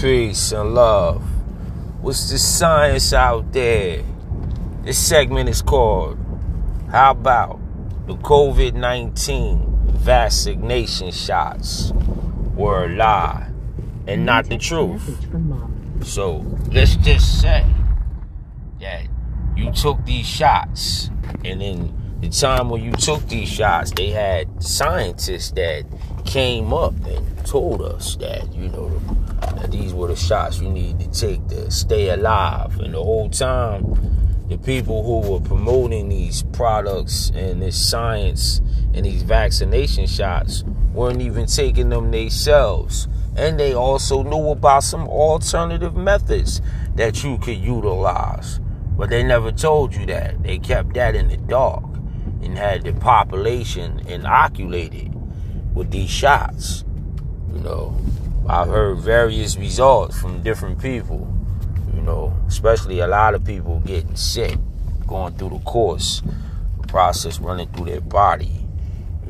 Peace and love. What's the science out there? This segment is called How About the COVID 19 Vaccination Shots Were a Lie and Not the Truth? So let's just say that you took these shots, and in the time when you took these shots, they had scientists that came up and told us that, you know, that these were the shots you need to take to stay alive. And the whole time, the people who were promoting these products and this science and these vaccination shots weren't even taking them themselves. And they also knew about some alternative methods that you could utilize. But they never told you that. They kept that in the dark and had the population inoculated with these shots. You know, I've heard various results from different people. You know, especially a lot of people getting sick, going through the course, the process running through their body.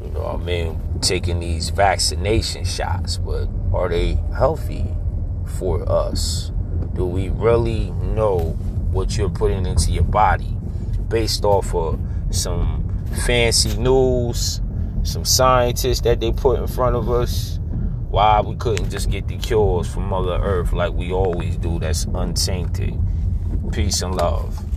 You know, what I mean, taking these vaccination shots, but are they healthy for us? Do we really know what you're putting into your body based off of some fancy news, some scientists that they put in front of us. Why we couldn't just get the cures from Mother Earth like we always do, that's untainted. Peace and love.